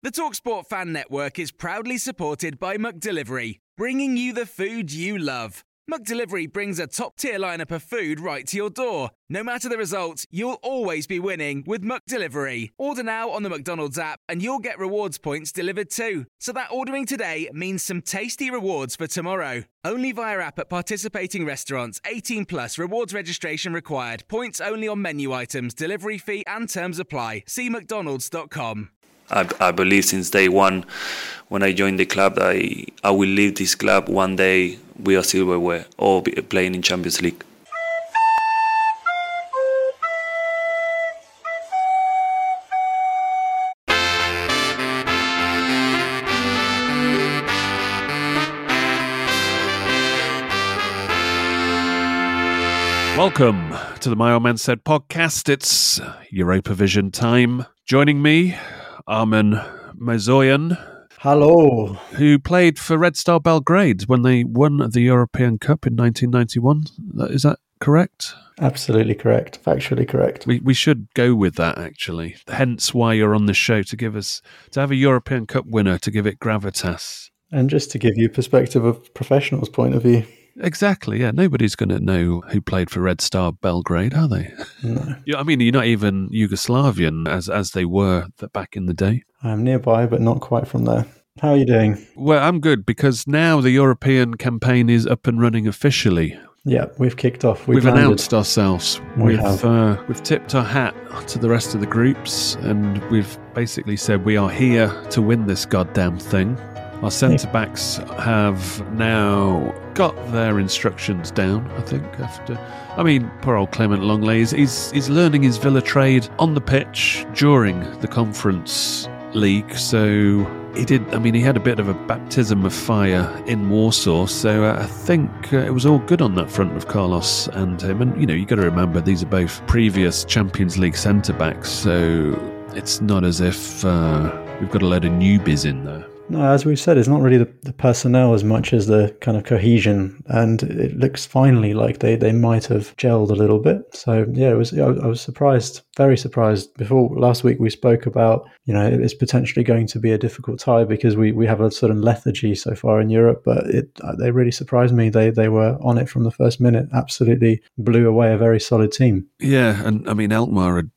The Talksport Fan Network is proudly supported by McDelivery, bringing you the food you love. McDelivery brings a top-tier lineup of food right to your door. No matter the result, you'll always be winning with McDelivery. Order now on the McDonald's app and you'll get rewards points delivered too. So that ordering today means some tasty rewards for tomorrow. Only via app at participating restaurants. 18 plus rewards registration required. Points only on menu items, delivery fee and terms apply. See mcdonalds.com. I, I believe since day one when I joined the club I, I will leave this club one day we are silverware or playing in Champions League. Welcome to the My Old Man Said podcast. It's Europa Vision time. Joining me, Armen Mazoyan, Hello. who played for Red Star Belgrade when they won the European Cup in 1991. Is that correct? Absolutely correct. Factually correct. We we should go with that actually. Hence why you're on the show to give us to have a European Cup winner to give it gravitas. And just to give you perspective of professionals' point of view. Exactly. Yeah. Nobody's going to know who played for Red Star Belgrade, are they? No. Yeah, I mean, you're not even Yugoslavian as as they were back in the day. I'm nearby, but not quite from there. How are you doing? Well, I'm good because now the European campaign is up and running officially. Yeah, we've kicked off. We've, We've, announced ourselves. We We've have. uh, we've tipped our hat to the rest of the groups, and we've basically said we are here to win this goddamn thing. Our centre backs have now got their instructions down. I think after, I mean, poor old Clement Lenglet is he's, he's learning his Villa trade on the pitch during the Conference League. So he did. I mean, he had a bit of a baptism of fire in Warsaw. So uh, I think uh, it was all good on that front of Carlos and him. And you know, you got to remember these are both previous Champions League centre backs. So it's not as if uh, we've got a load of newbies in there. No, as we've said, it's not really the, the personnel as much as the kind of cohesion, and it looks finally like they, they might have gelled a little bit. So yeah, it was. I, I was surprised, very surprised. Before last week, we spoke about you know it's potentially going to be a difficult tie because we, we have a of lethargy so far in Europe, but it uh, they really surprised me. They they were on it from the first minute. Absolutely blew away a very solid team. Yeah, and I mean Alkmaar had,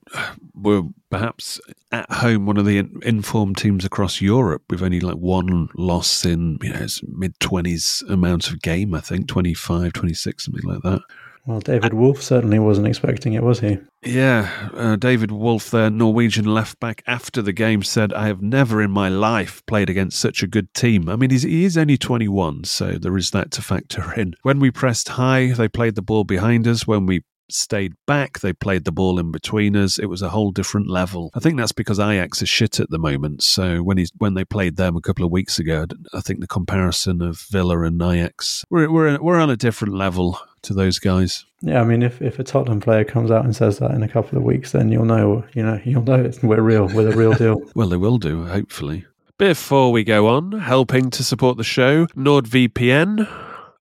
were perhaps at home one of the informed teams across Europe with only like one loss in you know mid twenties amount of game. I think 25, 26, something like that. Well, David Wolfe certainly wasn't expecting it, was he? Yeah, uh, David Wolfe, their Norwegian left back, after the game said, "I have never in my life played against such a good team." I mean, he's, he is only twenty-one, so there is that to factor in. When we pressed high, they played the ball behind us. When we stayed back, they played the ball in between us. It was a whole different level. I think that's because Ajax is shit at the moment. So when he's when they played them a couple of weeks ago, I think the comparison of Villa and Ajax, we're we're we're on a different level to those guys. Yeah, I mean, if, if a Tottenham player comes out and says that in a couple of weeks, then you'll know, you know, you'll know it's, we're real, we're the real deal. Well, they will do, hopefully. Before we go on, helping to support the show, NordVPN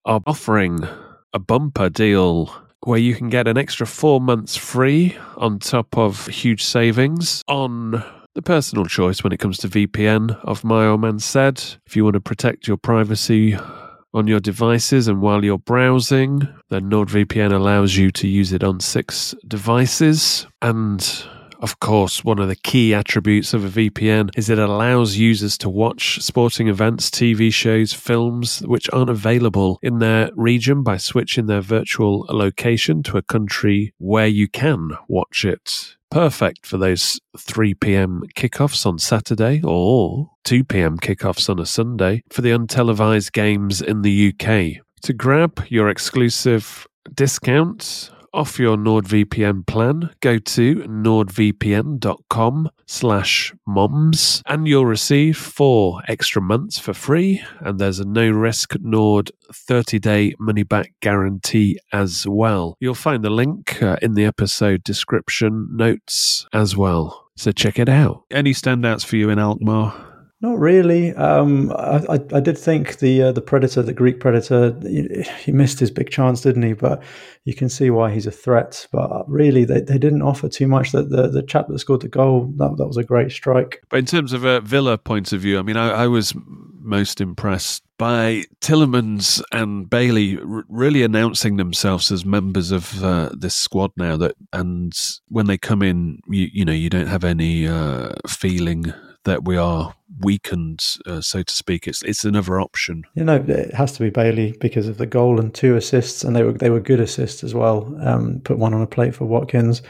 are offering a bumper deal where you can get an extra four months free on top of huge savings on the personal choice when it comes to VPN of My Old Man Said. If you want to protect your privacy on your devices and while you're browsing, then NordVPN allows you to use it on six devices. And of course, one of the key attributes of a VPN is it allows users to watch sporting events, TV shows, films which aren't available in their region by switching their virtual location to a country where you can watch it. Perfect for those 3 p.m. kickoffs on Saturday or 2 p.m. kickoffs on a Sunday for the untelevised games in the UK. To grab your exclusive discount off your NordVPN plan, go to nordvpn.com slash moms and you'll receive four extra months for free. And there's a no risk Nord 30 day money back guarantee as well. You'll find the link uh, in the episode description notes as well. So check it out. Any standouts for you in Alkmaar? Not really. Um, I, I, I, did think the uh, the predator, the Greek predator, he, missed his big chance, didn't he? But you can see why he's a threat. But really, they, they didn't offer too much. That the, the chap that scored the goal, that, that was a great strike. But in terms of a Villa point of view, I mean, I, I was most impressed by Tielemans and Bailey really announcing themselves as members of uh, this squad now. That and when they come in, you, you know, you don't have any uh, feeling that we are weakened, uh, so to speak. It's it's another option. You know, it has to be Bailey because of the goal and two assists, and they were they were good assists as well. Um, put one on a plate for Watkins.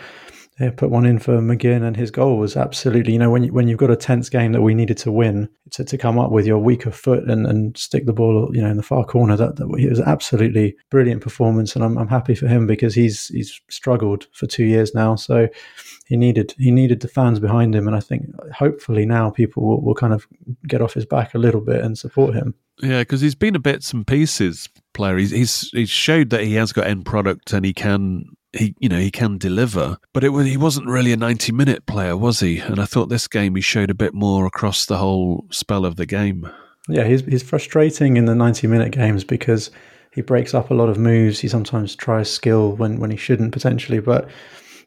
Yeah, put one in for McGinn, and his goal was absolutely. You know, when you, when you've got a tense game that we needed to win, to, to come up with your weaker foot and, and stick the ball, you know, in the far corner, that, that it was absolutely brilliant performance, and I'm, I'm happy for him because he's he's struggled for two years now. So he needed he needed the fans behind him, and I think hopefully now people will, will kind of get off his back a little bit and support him. Yeah, because he's been a bits and pieces player. He's, he's he's showed that he has got end product and he can he you know he can deliver, but it was he wasn't really a ninety minute player, was he? And I thought this game he showed a bit more across the whole spell of the game. Yeah, he's he's frustrating in the ninety minute games because he breaks up a lot of moves. He sometimes tries skill when when he shouldn't potentially, but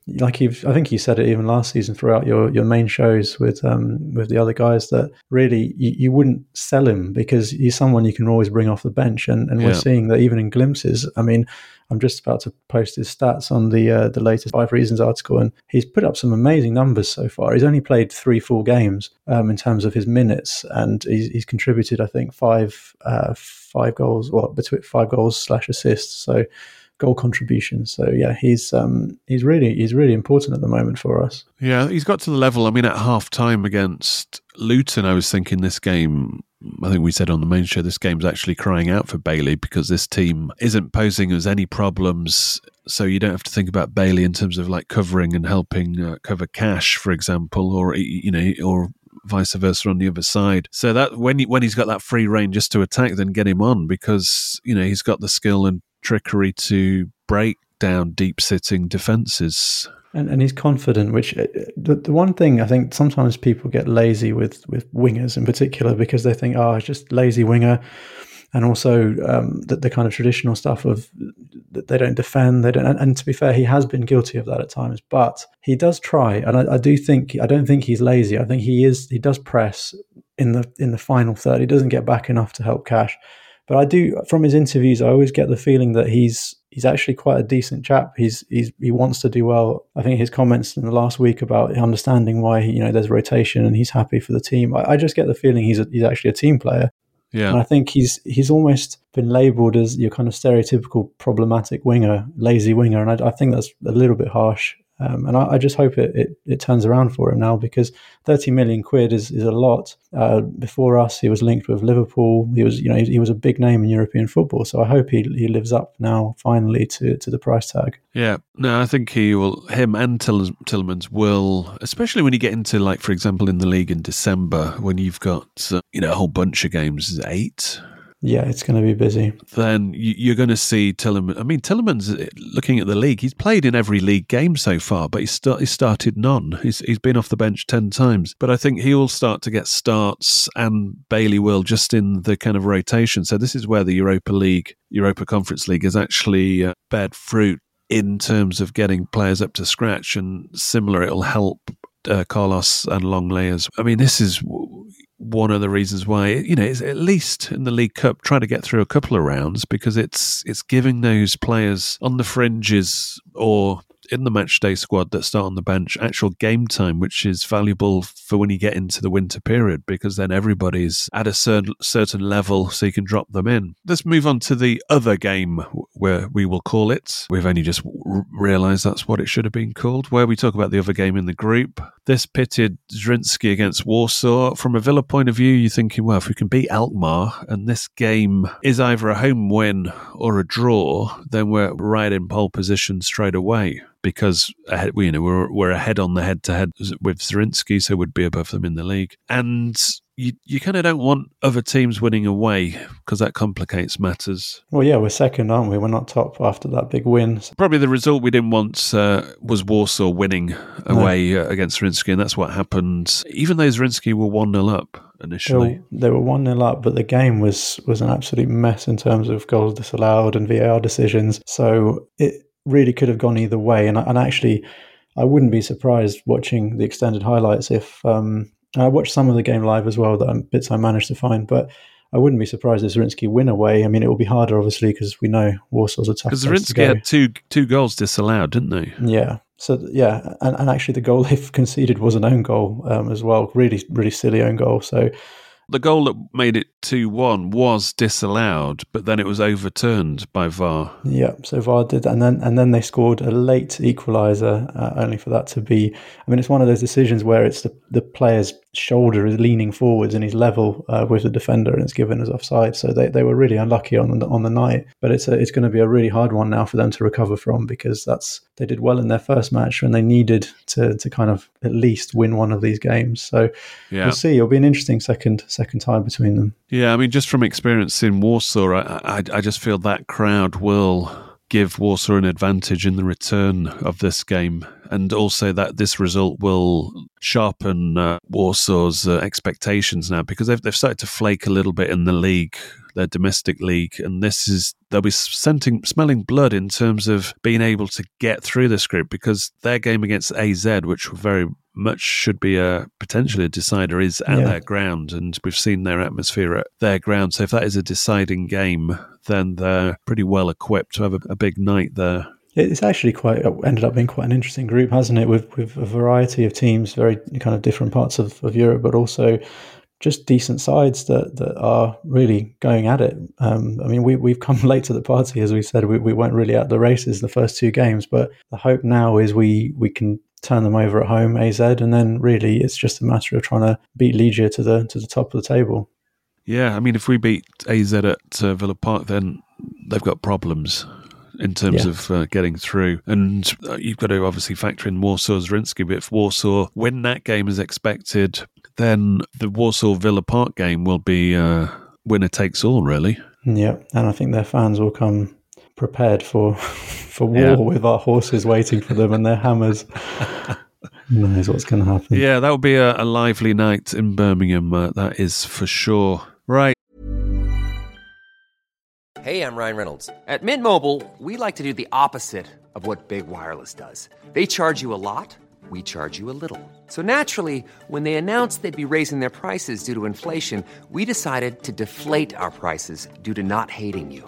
like you've, I think you said it even last season throughout your, your main shows with um, with the other guys that really you, you wouldn't sell him because he's someone you can always bring off the bench, and, and yeah. we're seeing that even in glimpses. I mean, I'm just about to post his stats on the uh, the latest Five Reasons article, and he's put up some amazing numbers so far. He's only played three full games um, in terms of his minutes, and he's, he's contributed, I think, five uh, five goals, well, between five goals slash assists. So goal contributions. So yeah, he's um, he's really he's really important at the moment for us. Yeah, he's got to the level. I mean, at half time against Luton, I was thinking this game. I think we said on the main show this game's actually crying out for Bailey because this team isn't posing us any problems. So you don't have to think about Bailey in terms of like covering and helping uh, cover Cash, for example, or you know, or vice versa on the other side. So that when he, when he's got that free reign just to attack, then get him on because you know he's got the skill and trickery to break down deep sitting defenses. And, and he's confident, which uh, the, the one thing I think sometimes people get lazy with, with wingers in particular because they think, oh, it's just lazy winger. And also um, the, the kind of traditional stuff of that they don't defend. They don't. And, and, to be fair, he has been guilty of that at times, but he does try. And I, I do think I don't think he's lazy. I think he is. He does press in the in the final third. He doesn't get back enough to help Cash. But I do, from his interviews, I always get the feeling that he's he's actually quite a decent chap. He's he's he wants to do well. I think his comments in the last week about understanding why you know there's rotation and he's happy for the team. I, I just get the feeling he's a, he's actually a team player. Yeah, and I think he's he's almost been labelled as your kind of stereotypical problematic winger, lazy winger, and I, I think that's a little bit harsh. Um, and I, I, just hope it, it, it, turns around for him now because 30 million quid is, is a lot. Uh, before us, he was linked with Liverpool. He was, you know, he, he, was a big name in European football. So I hope he, he lives up now finally to, to the price tag. Yeah, no, I think he will, him and Till- Tielemans will, especially when you get into, like, for example, in the league in December, when you've got, uh, you know, a whole bunch of games, eight, yeah, it's going to be busy. Then you're going to see Tielemans. I mean, Tielemans, uh, looking at the league, he's played in every league game so far, but he's, start, he started none. He's, he's been off the bench 10 times. But I think he will start to get starts, and Bailey will just in the kind of rotation. So this is where the Europa League, Europa Conference League, has actually uh, fruit in terms of getting players up to scratch. And similar, it'll help uh, Carlos and Lenglet as I mean, this is one of the reasons why you know it's at least in the League Cup try to get through a couple of rounds because it's it's giving those players on the fringes or in the match day squad that start on the bench actual game time, which is valuable for when you get into the winter period because then everybody's at a certain certain level, so you can drop them in. Let's move on to the other game where we will call it. We've only just r- realised that's what it should have been called. Where we talk about the other game in the group. This pitted Zrinjski against Warsaw. From a Villa point of view, you're thinking, well, if we can beat Alkmaar and this game is either a home win or a draw, then we're right in pole position straight away because ahead, you know we're we're ahead on the head to head with Zrinjski, so we'd be above them in the league. And you you kind of don't want other teams winning away because that complicates matters. Well, yeah, we're second, aren't we? We're not top after that big win. Probably the result we didn't want uh, was Warsaw winning away no. uh, against Zrinjski, and that's what happened. Even though Zrinjski were one 0 up initially, they were one 0 up, but the game was was an absolute mess in terms of goals disallowed and VAR decisions. So it really could have gone either way. And, and actually, I wouldn't be surprised watching the extended highlights if um, I watched some of the game live as well, that bits I managed to find, but. I wouldn't be surprised if Zrinjski win away. I mean, it will be harder, obviously, because we know Warsaw's attack. Because Zrinjski had two two goals disallowed, didn't they? Yeah. So yeah, and, and actually the goal they've conceded was an own goal um, as well. Really, really silly own goal. So the goal that made it 2 1 was disallowed, but then it was overturned by VAR. Yeah, so VAR did, and then and then they scored a late equaliser, uh, only for that to be. I mean, it's one of those decisions where it's the, the player's shoulder is leaning forwards and he's level uh, with the defender and it's given as offside. So they, they were really unlucky on the, on the night. But it's a, it's going to be a really hard one now for them to recover from because that's they did well in their first match when they needed to to kind of at least win one of these games. So yeah. we'll see. It'll be an interesting second second time between them. Yeah, I mean, just from experience in Warsaw, I, I, I just feel that crowd will give Warsaw an advantage in the return of this game, and also that this result will sharpen uh, Warsaw's uh, expectations now because they've they've started to flake a little bit in the league, their domestic league, and this is they'll be scenting, smelling blood in terms of being able to get through this group because their game against AZ, which were very much should be a potentially a decider is at yeah. their ground, and we've seen their atmosphere at their ground. So if that is a deciding game, then they're pretty well equipped to have a, a big night there. It's actually quite ended up being quite an interesting group, hasn't it? With with a variety of teams, very kind of different parts of, of Europe, but also just decent sides that, that are really going at it. Um, I mean, we, we've come late to the party, as we said. We, we weren't really at the races the first two games, but the hope now is we, we can turn them over at home, AZ, and then really it's just a matter of trying to beat Legia to the to the top of the table. Yeah, I mean, if we beat AZ at uh, Villa Park, then they've got problems in terms yeah. of uh, getting through. And uh, you've got to obviously factor in Warsaw's Zrinjski. But if Warsaw win that game as expected, then the Warsaw Villa Park game will be uh, winner takes all, really. Yeah, and I think their fans will come prepared for for war yeah. with our horses waiting for them and their hammers. Who knows what's going to happen? Yeah, that will be a, a lively night in Birmingham. Uh, that is for sure. Right. Hey, I'm Ryan Reynolds. At Mint Mobile, we like to do the opposite of what Big Wireless does. They charge you a lot, we charge you a little. So naturally, when they announced they'd be raising their prices due to inflation, we decided to deflate our prices due to not hating you.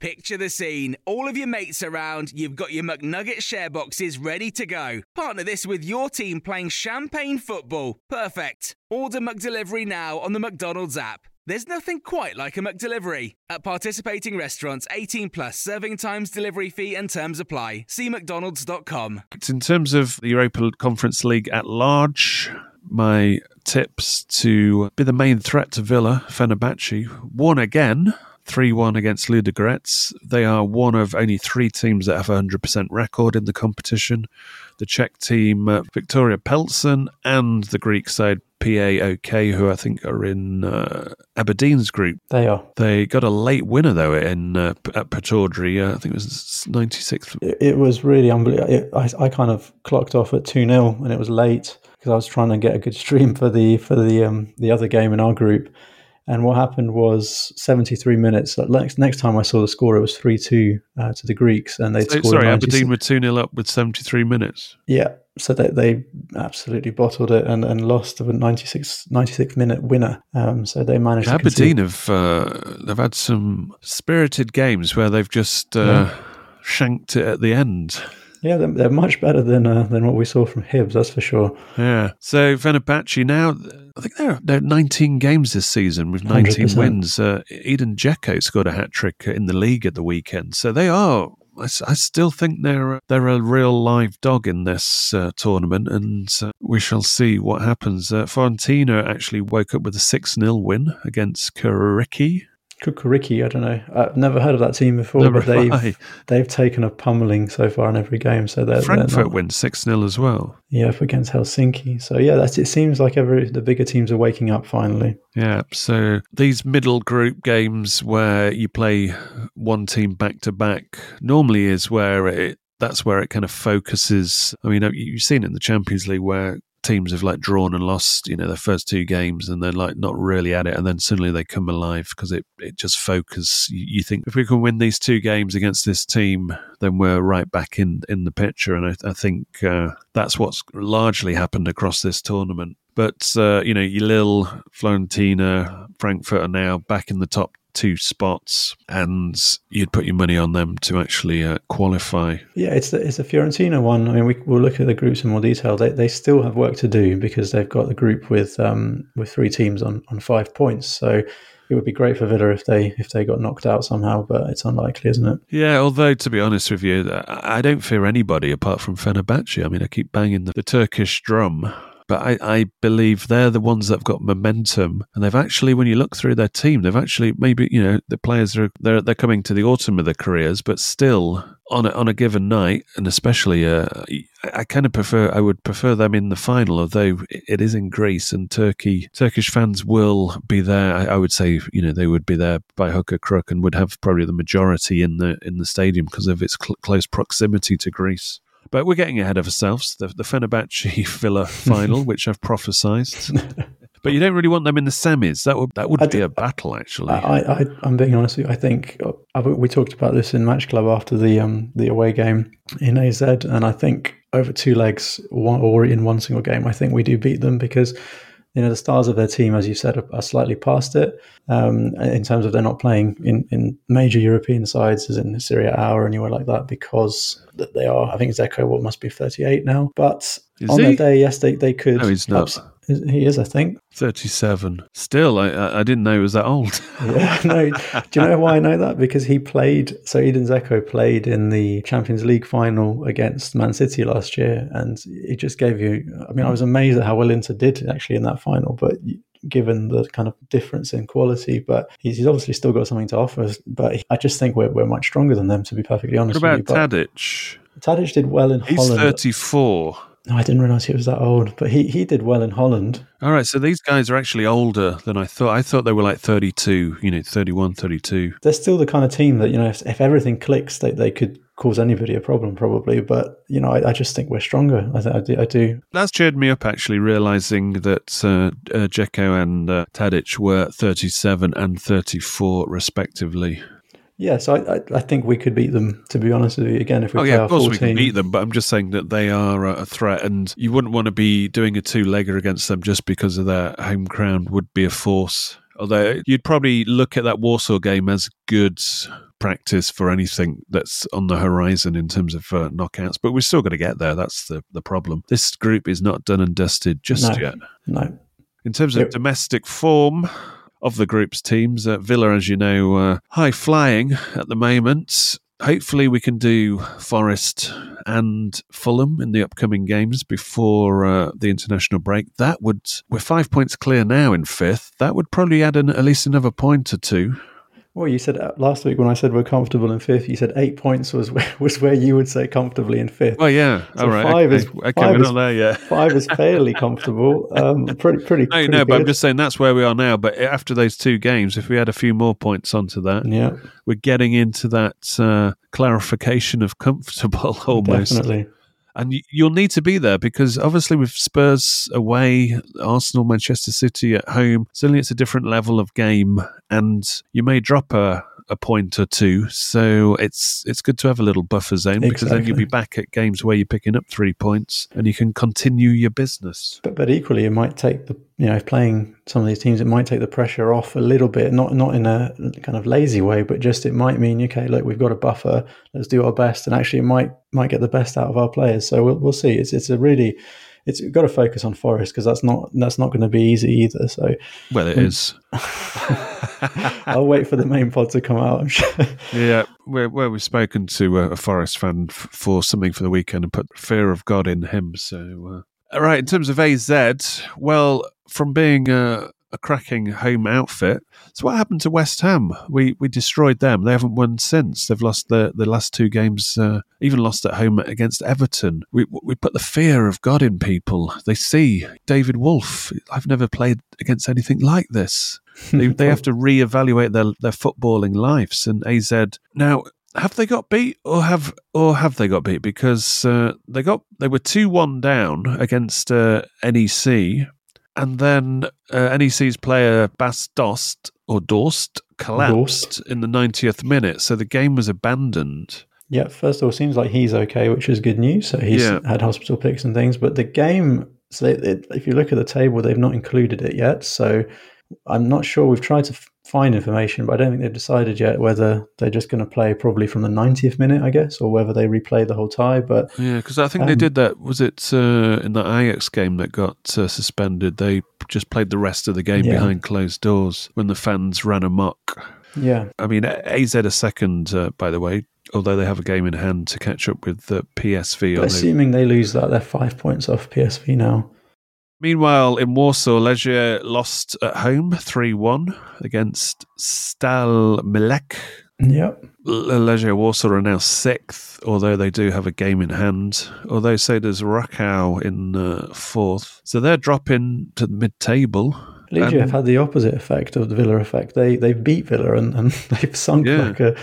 Picture the scene. All of your mates around, you've got your McNugget share boxes ready to go. Partner this with your team playing champagne football. Perfect. Order McDelivery now on the McDonald's app. There's nothing quite like a McDelivery. At participating restaurants, 18 plus serving times, delivery fee, and terms apply. See McDonald's.com. In terms of the Europa Conference League at large, my tips to be the main threat to Villa, Fenerbahce, won again 3 1 against Ludogorets. They are one of only three teams that have a 100% record in the competition. The Czech team, uh, Viktoria Plzeň, and the Greek side, PAOK, who I think are in uh, Aberdeen's group. They are. They got a late winner, though, in uh, at Pittodrie. Uh, I think it was 96th. It, it was really unbelievable. It, I, I kind of clocked off at 2 0 and it was late because I was trying to get a good stream for the for the um, the other game in our group. And what happened was 73 minutes. Next, next time I saw the score, it was 3 2 uh, to the Greeks. And they So- scored. sorry, 96 Aberdeen were 2 0 up with 73 minutes. Yeah. So they, they absolutely bottled it and, and lost a 96, 96 minute winner. Um, so they managed to. Aberdeen have uh, they've had some spirited games where they've just uh, Yeah. shanked it at the end. Yeah, they're, they're much better than uh, than what we saw from Hibs, that's for sure. Yeah. So Fenerbahce now, I think they're they're 19 games this season with 19 100%. wins. Uh, Edin Dzeko scored a hat trick in the league at the weekend. So they are. I still think they're they're a real live dog in this uh, tournament, and uh, we shall see what happens. Uh, Fiorentina actually woke up with a six 0 win against Kuriki. Kukuriki, I don't know. I've never heard of that team before, Never but they've I. they've taken a pummeling so far in every game. So they're, they're Frankfurt not- wins six 0 as well. yeah, up against Helsinki. So yeah, that's it. Seems like every the bigger teams are waking up finally. Yeah, so these middle group games where you play one team back to back normally is where it that's where it kind of focuses. I mean, you've seen it in the Champions League where teams have like drawn and lost, you know, their first two games and they're like not really at it, and then suddenly they come alive because it it just focus. You, think if we can win these two games against this team, then we're right back in in the picture, and I, I think uh, that's what's largely happened across this tournament. But uh, you know, Lille, Florentina, Frankfurt are now back in the top two spots, and you'd put your money on them to actually uh, qualify. Yeah, it's the, it's a Fiorentina one. I mean, we, we'll look at the groups in more detail. They, they still have work to do because they've got the group with um, with three teams on, on five points. So it would be great for Villa if they if they got knocked out somehow, but it's unlikely, isn't it? Yeah, although to be honest with you, I I don't fear anybody apart from Fenerbahce. I mean, I keep banging the, the Turkish drum. But I, I believe they're the ones that've got momentum, and they've actually, when you look through their team, they've actually maybe you know the players are they're they're coming to the autumn of their careers, but still on a, on a given night, and especially uh, I, kind of prefer I would prefer them in the final, although it is in Greece and Turkey. Turkish fans will be there. I, I would say you know they would be there by hook or crook, and would have probably the majority in the in the stadium because of its cl- close proximity to Greece. But we're getting ahead of ourselves. The, the Fenerbahce Villa final, which I've prophesised. but you don't really want them in the semis. That would that would I be d- a battle, actually. I, I, I'm being honest with you. I think uh, we talked about this in Match Club after the um, the away game in AZ, and I think over two legs one, or in one single game, I think we do beat them because you know the stars of their team, as you said, are, are slightly past it um, in terms of they're not playing in, in major European sides, as in Serie A or anywhere like that, because th- they are. I think Dzeko what must be 38 now, but Is on he? their day, yes, they they could. No, he's not. abs- he is, I think. Thirty-seven. Still, I- I, didn't know he was that old. Yeah, no. Do you know why I know that? Because he played. So Edin Dzeko played in the Champions League final against Man City last year, and it just gave you. I mean, I was amazed at how well Inter did actually in that final, but. Given the kind of difference in quality, but he's, he's obviously still got something to offer. But I just think we're, we're much stronger than them, to be perfectly honest What with about you. But Tadic? Tadic did well in He's Holland. thirty-four. No, I didn't realize he was that old, but he, he did well in Holland. All right, so these guys are actually older than I thought. I thought they were like 32, you know, 31, 32. they're still the kind of team that you know if, if everything clicks they, they could cause anybody a problem probably but you know i, I just think we're stronger I, th- I, do, I do That's cheered me up actually, realizing that uh, uh, Dzeko and uh, Tadic were 37 and 34 respectively. Yeah so I, I, I think we could beat them to be honest with you again if we Oh play yeah, of course 14 we can beat them, but I'm just saying that they are a threat, and you wouldn't want to be doing a two-legger against them just because of their home ground would be a force. Although you'd probably look at that Warsaw game as good practice for anything that's on the horizon in terms of uh, knockouts, but we're still going to get there. That's the the problem. This group is not done and dusted just no yet. no In terms of Yep. domestic form of the group's teams, uh, Villa, as you know, uh, high flying at the moment. Hopefully, we can do Forest and Fulham in the upcoming games before uh, the international break. That would, we're five points clear now in fifth. That would probably add an, at least another point or two. Well, you said uh, last week when I said we're comfortable in fifth, you said eight points was where, was where you would say comfortably in fifth. Well, yeah, So all right. five okay. is- okay, five we're is- not there yet. Five is fairly comfortable. Um, pretty, pretty. No, pretty no, but I'm just saying that's where we are now. But after those two games, if we had a few more points onto that, Yeah, we're getting into that uh, clarification of comfortable almost. definitely. And you'll need to be there because obviously with Spurs away, Arsenal, Manchester City at home, suddenly it's a different level of game, and you may drop a, a point or two. So it's it's good to have a little buffer zone because then you'll be back at games where you're picking up three points and you can continue your business. But but equally, it might take the you know if playing some of these teams, it might take the pressure off a little bit. Not not in a kind of lazy way, but just it might mean okay, look, we've got a buffer. Let's do our best, and actually, it might might get the best out of our players. So we'll we'll see. It's it's a really it's got to focus on Forest because that's not that's not going to be easy either. So Well, it Mm. is. I'll wait for the main pod to come out. I'm sure. Yeah, where, where we've spoken to a, a Forest fan f- for something for the weekend and put fear of God in him. So, uh, all right, in terms of AZ, well, from being a, a cracking home outfit, so what happened to West Ham? We we destroyed them. They haven't won since. They've lost the, the last two games, uh, even lost at home against Everton. We we put the fear of God in people. They see David Wolfe. I've never played against anything like this. They, they have to reevaluate their their footballing lives. And AZ now have they got beat or have or have they got beat because uh, they got they were two one down against uh, NEC, and then uh, NEC's player Bas Dost or Dorst collapsed in the 90th minute, so the game was abandoned. Yeah, first of all, seems like he's okay, which is good news. So he's Yeah. had hospital picks and things, but the game. So it, it, if you look at the table, they've not included it yet. So I'm not sure. We've tried to f- find information, but I don't think they've decided yet whether they're just going to play probably from the 90th minute, I guess, or whether they replay the whole tie. But Yeah, because I think they Um, did that. Was it uh, in the Ajax game that got uh, suspended? They just played the rest of the game Yeah. behind closed doors when the fans ran amok. yeah, I mean, AZ a second, uh, by the way, although they have a game in hand to catch up with the PSV. assuming they lose that, they're five points off PSV now. Meanwhile, in Warsaw, Legia lost at home 3 1 against Stal Mielec. Yep. Le- Legia Warsaw are now sixth, although they do have a game in hand. Although so does Rakow in uh, fourth. So they're dropping to the mid table. Legia have had the opposite effect of the Villa effect. They they've beat Villa and, and they've sunk Yeah. like a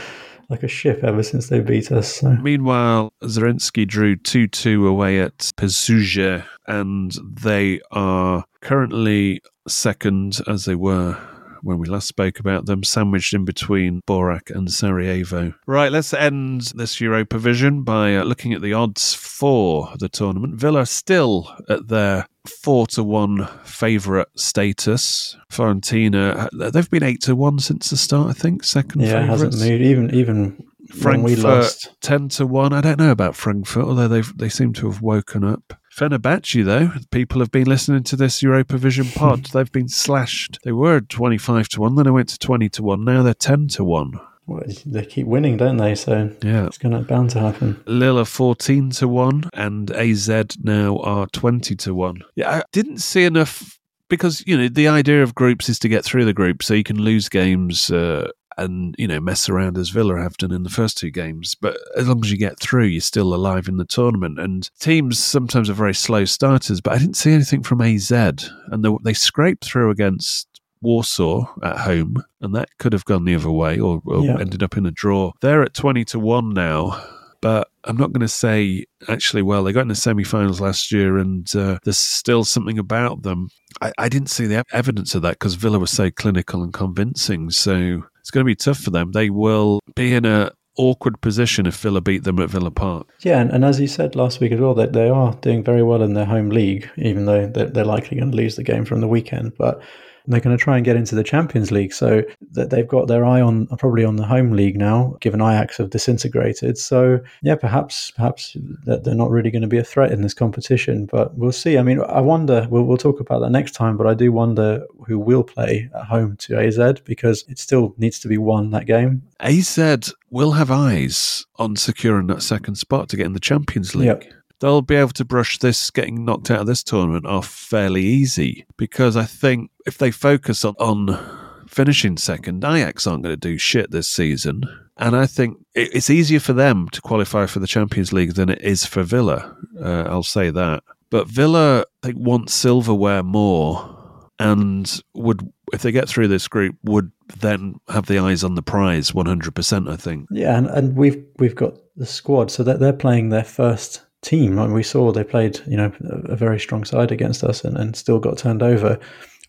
like a ship ever since they beat us. So. Meanwhile, Zrinjski drew 2 2 away at Posušje, and they are currently second, as they were when we last spoke about them, sandwiched in between Borac and Sarajevo. Right, let's end this Europa Vision by uh, looking at the odds for the tournament. Villa still at their four to one favourite status. Fiorentina, they've been eight to one since the start, I think. Second Yeah, it hasn't moved. Even even Frankfurt ten to one. I don't know about Frankfurt, although they they seem to have woken up. Fenerbahce, though, people have been listening to this Europa Vision pod. They've been slashed. They were twenty five to one, then they went to twenty to one. Now they're ten to one. Well, they keep winning, don't they? So Yeah. it's gonna bound to happen. Lille are 14 to 1 and AZ now are 20 to 1. Yeah, I didn't see enough because, you know, the idea of groups is to get through the group so you can lose games uh, and, you know, mess around as Villa have done in the first two games. But as long as you get through, you're still alive in the tournament. And teams sometimes are very slow starters, but I didn't see anything from AZ. And they, they scraped through against Warsaw at home, and that could have gone the other way or, or Yeah. ended up in a draw. They're at 20 to 1 now but I'm not going to say actually. Well, they got in the semi-finals last year, and uh, there's still something about them. I, I didn't see the evidence of that because Villa was so clinical and convincing. So it's going to be tough for them. They will be in a awkward position if Villa beat them at Villa Park. Yeah, and, and as you said last week as well, that they are doing very well in their home league, even though they're, they're likely going to lose the game from the weekend. But they're going to try and get into the Champions League, so that they've got their eye on probably on the home league now. Given Ajax have disintegrated, so yeah, perhaps perhaps that they're not really going to be a threat in this competition. But we'll see. I mean, I wonder. We'll, we'll talk about that next time. But I do wonder who will play at home to AZ because it still needs to be won that game. AZ will have eyes on securing that second spot to get in the Champions League. Yep. They'll be able to brush this getting knocked out of this tournament off fairly easy because I think if they focus on, on finishing second. Ajax aren't going to do shit this season. And I think it's easier for them to qualify for the Champions League than it is for Villa. Uh, I'll say that. But Villa, think, want silverware more and would, if they get through this group, would then have the eyes on the prize 100%, I think. Yeah, and, and we've we've got the squad, so that they're playing their first team. And we saw they played, you know, a, very strong side against us and, and still got turned over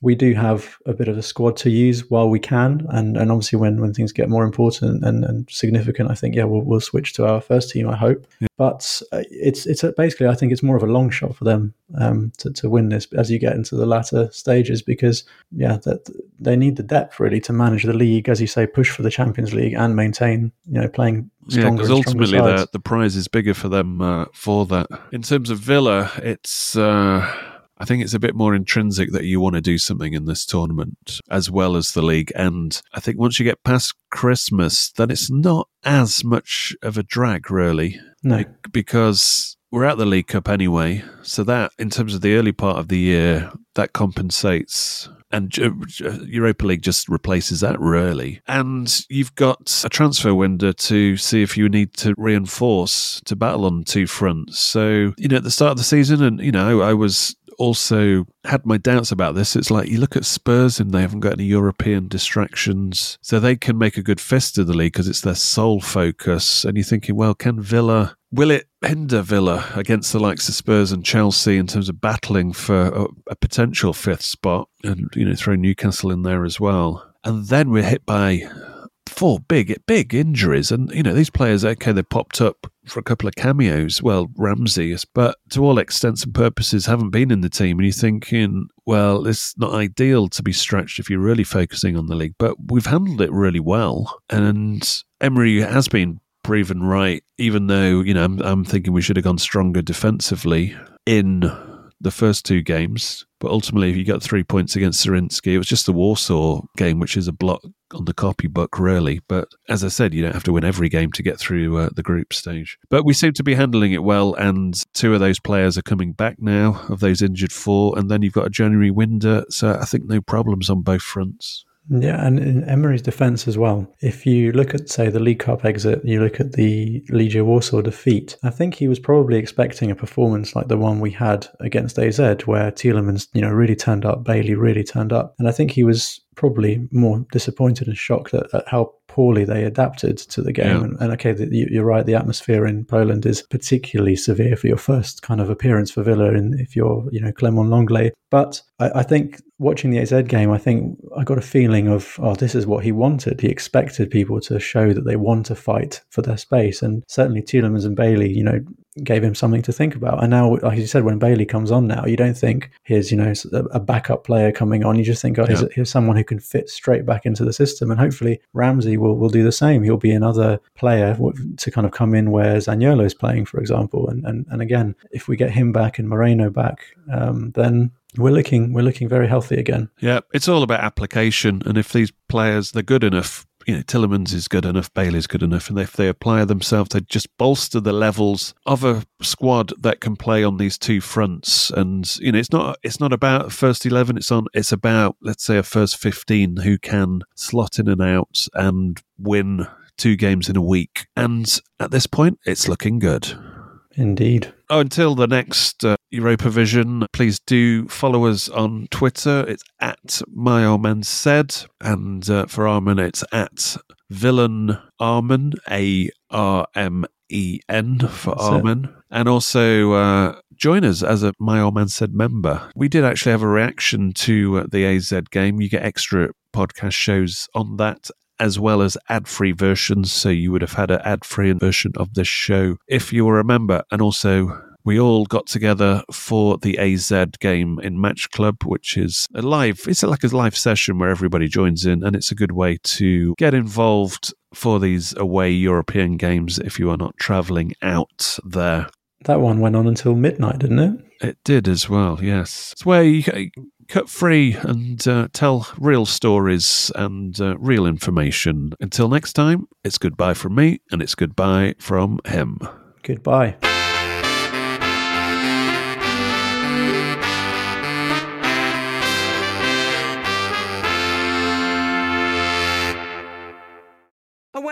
we do have a bit of a squad to use while we can, and, and obviously when, when things get more important and, and significant, I think yeah we'll, we'll switch to our first team. I hope, yeah. but uh, it's it's basically I think it's more of a long shot for them um, to to win this as you get into the latter stages because yeah that they need the depth really to manage the league as you say push for the Champions League and maintain you know playing yeah, because ultimately the the prize is bigger for them uh, for that. In terms of Villa, it's. Uh, I think it's a bit more intrinsic that you want to do something in this tournament as well as the league. And I think once you get past Christmas, then it's not as much of a drag, really. No. Because we're at the League Cup anyway. So that, in terms of the early part of the year, that compensates. And Europa League just replaces that, really. And you've got a transfer window to see if you need to reinforce to battle on two fronts. So, you know, at the start of the season, and, you know, I was also had my doubts about this. It's like you look at Spurs and they haven't got any European distractions, so they can make a good fist of the league because it's their sole focus. And you're thinking, well, can Villa will it hinder Villa against the likes of Spurs and Chelsea in terms of battling for a, a potential fifth spot, and you know throw Newcastle in there as well? And then we're hit by four big, big injuries. And, you know, these players, okay, they popped up for a couple of cameos. Well, Ramsey, but to all extents and purposes, haven't been in the team. And you're thinking, well, it's not ideal to be stretched if you're really focusing on the league. But we've handled it really well. And Emery has been proven right, even though, you know, I'm, I'm thinking we should have gone stronger defensively in the first two games. But ultimately, if you got three points against Zrinjski, it was just the Warsaw game, which is a block on the copybook, really. But as I said, you don't have to win every game to get through uh, the group stage. But we seem to be handling it well, and two of those players are coming back now of those injured four, and then you've got a January window, so I think no problems on both fronts. Yeah, and in Emery's defence as well. If you look at, say, the League Cup exit, you look at the Legia Warsaw defeat. I think he was probably expecting a performance like the one we had against AZ, where Tielemans, you know, really turned up, Bailey really turned up, and I think he was probably more disappointed and shocked at, at how poorly they adapted to the game. Yeah. And, and, okay, the, you, are right. The atmosphere in Poland is particularly severe for your first kind of appearance for Villa, and if you're, you know, Clement Lenglet. But I, I, think watching the AZ game, I think I got a feeling of, oh, this is what he wanted. He expected people to show that they want to fight for their space, and certainly Tielemans and Bailey, you know, gave him something to think about. And now, like you said, when Bailey comes on now, you don't think here's you know a backup player coming on. You just think, oh, here's, here's someone who can fit straight back into the system. And hopefully Ramsey will, will do the same. He'll be another player to kind of come in where Zaniolo is playing, for example. And, and and again, if we get him back and Moreno back, um, then we're looking we're looking very healthy again. Yeah, it's all about application, and if these players they're good enough you know, Tielemans is good enough, Bailey's good enough, and if they apply themselves, they just bolster the levels of a squad that can play on these two fronts. And you know, it's not it's not about first eleven. It's on. It's about let's say a first fifteen who can slot in and out and win two games in a week. And at this point, it's looking good. Indeed. Oh, until the next uh, Europa Vision, please do follow us on Twitter. It's at My Armen Said. And uh, for Armen, it's at Villain Armen, A R M E N for That's Armen. It. And also uh, join us as a My Old Man Said member. We did actually have a reaction to uh, the AZ game. You get extra podcast shows on that as well as ad free versions. So you would have had an ad free version of this show if you were a member. And also, we all got together for the AZ game in Match Club, which is a live, it's like a live session where everybody joins in, and it's a good way to get involved for these away European games if you are not traveling out there. That one went on until midnight, didn't it? It did as well, yes. It's where you cut free and uh, tell real stories and uh, real information. Until next time, it's goodbye from me and it's goodbye from him. Goodbye.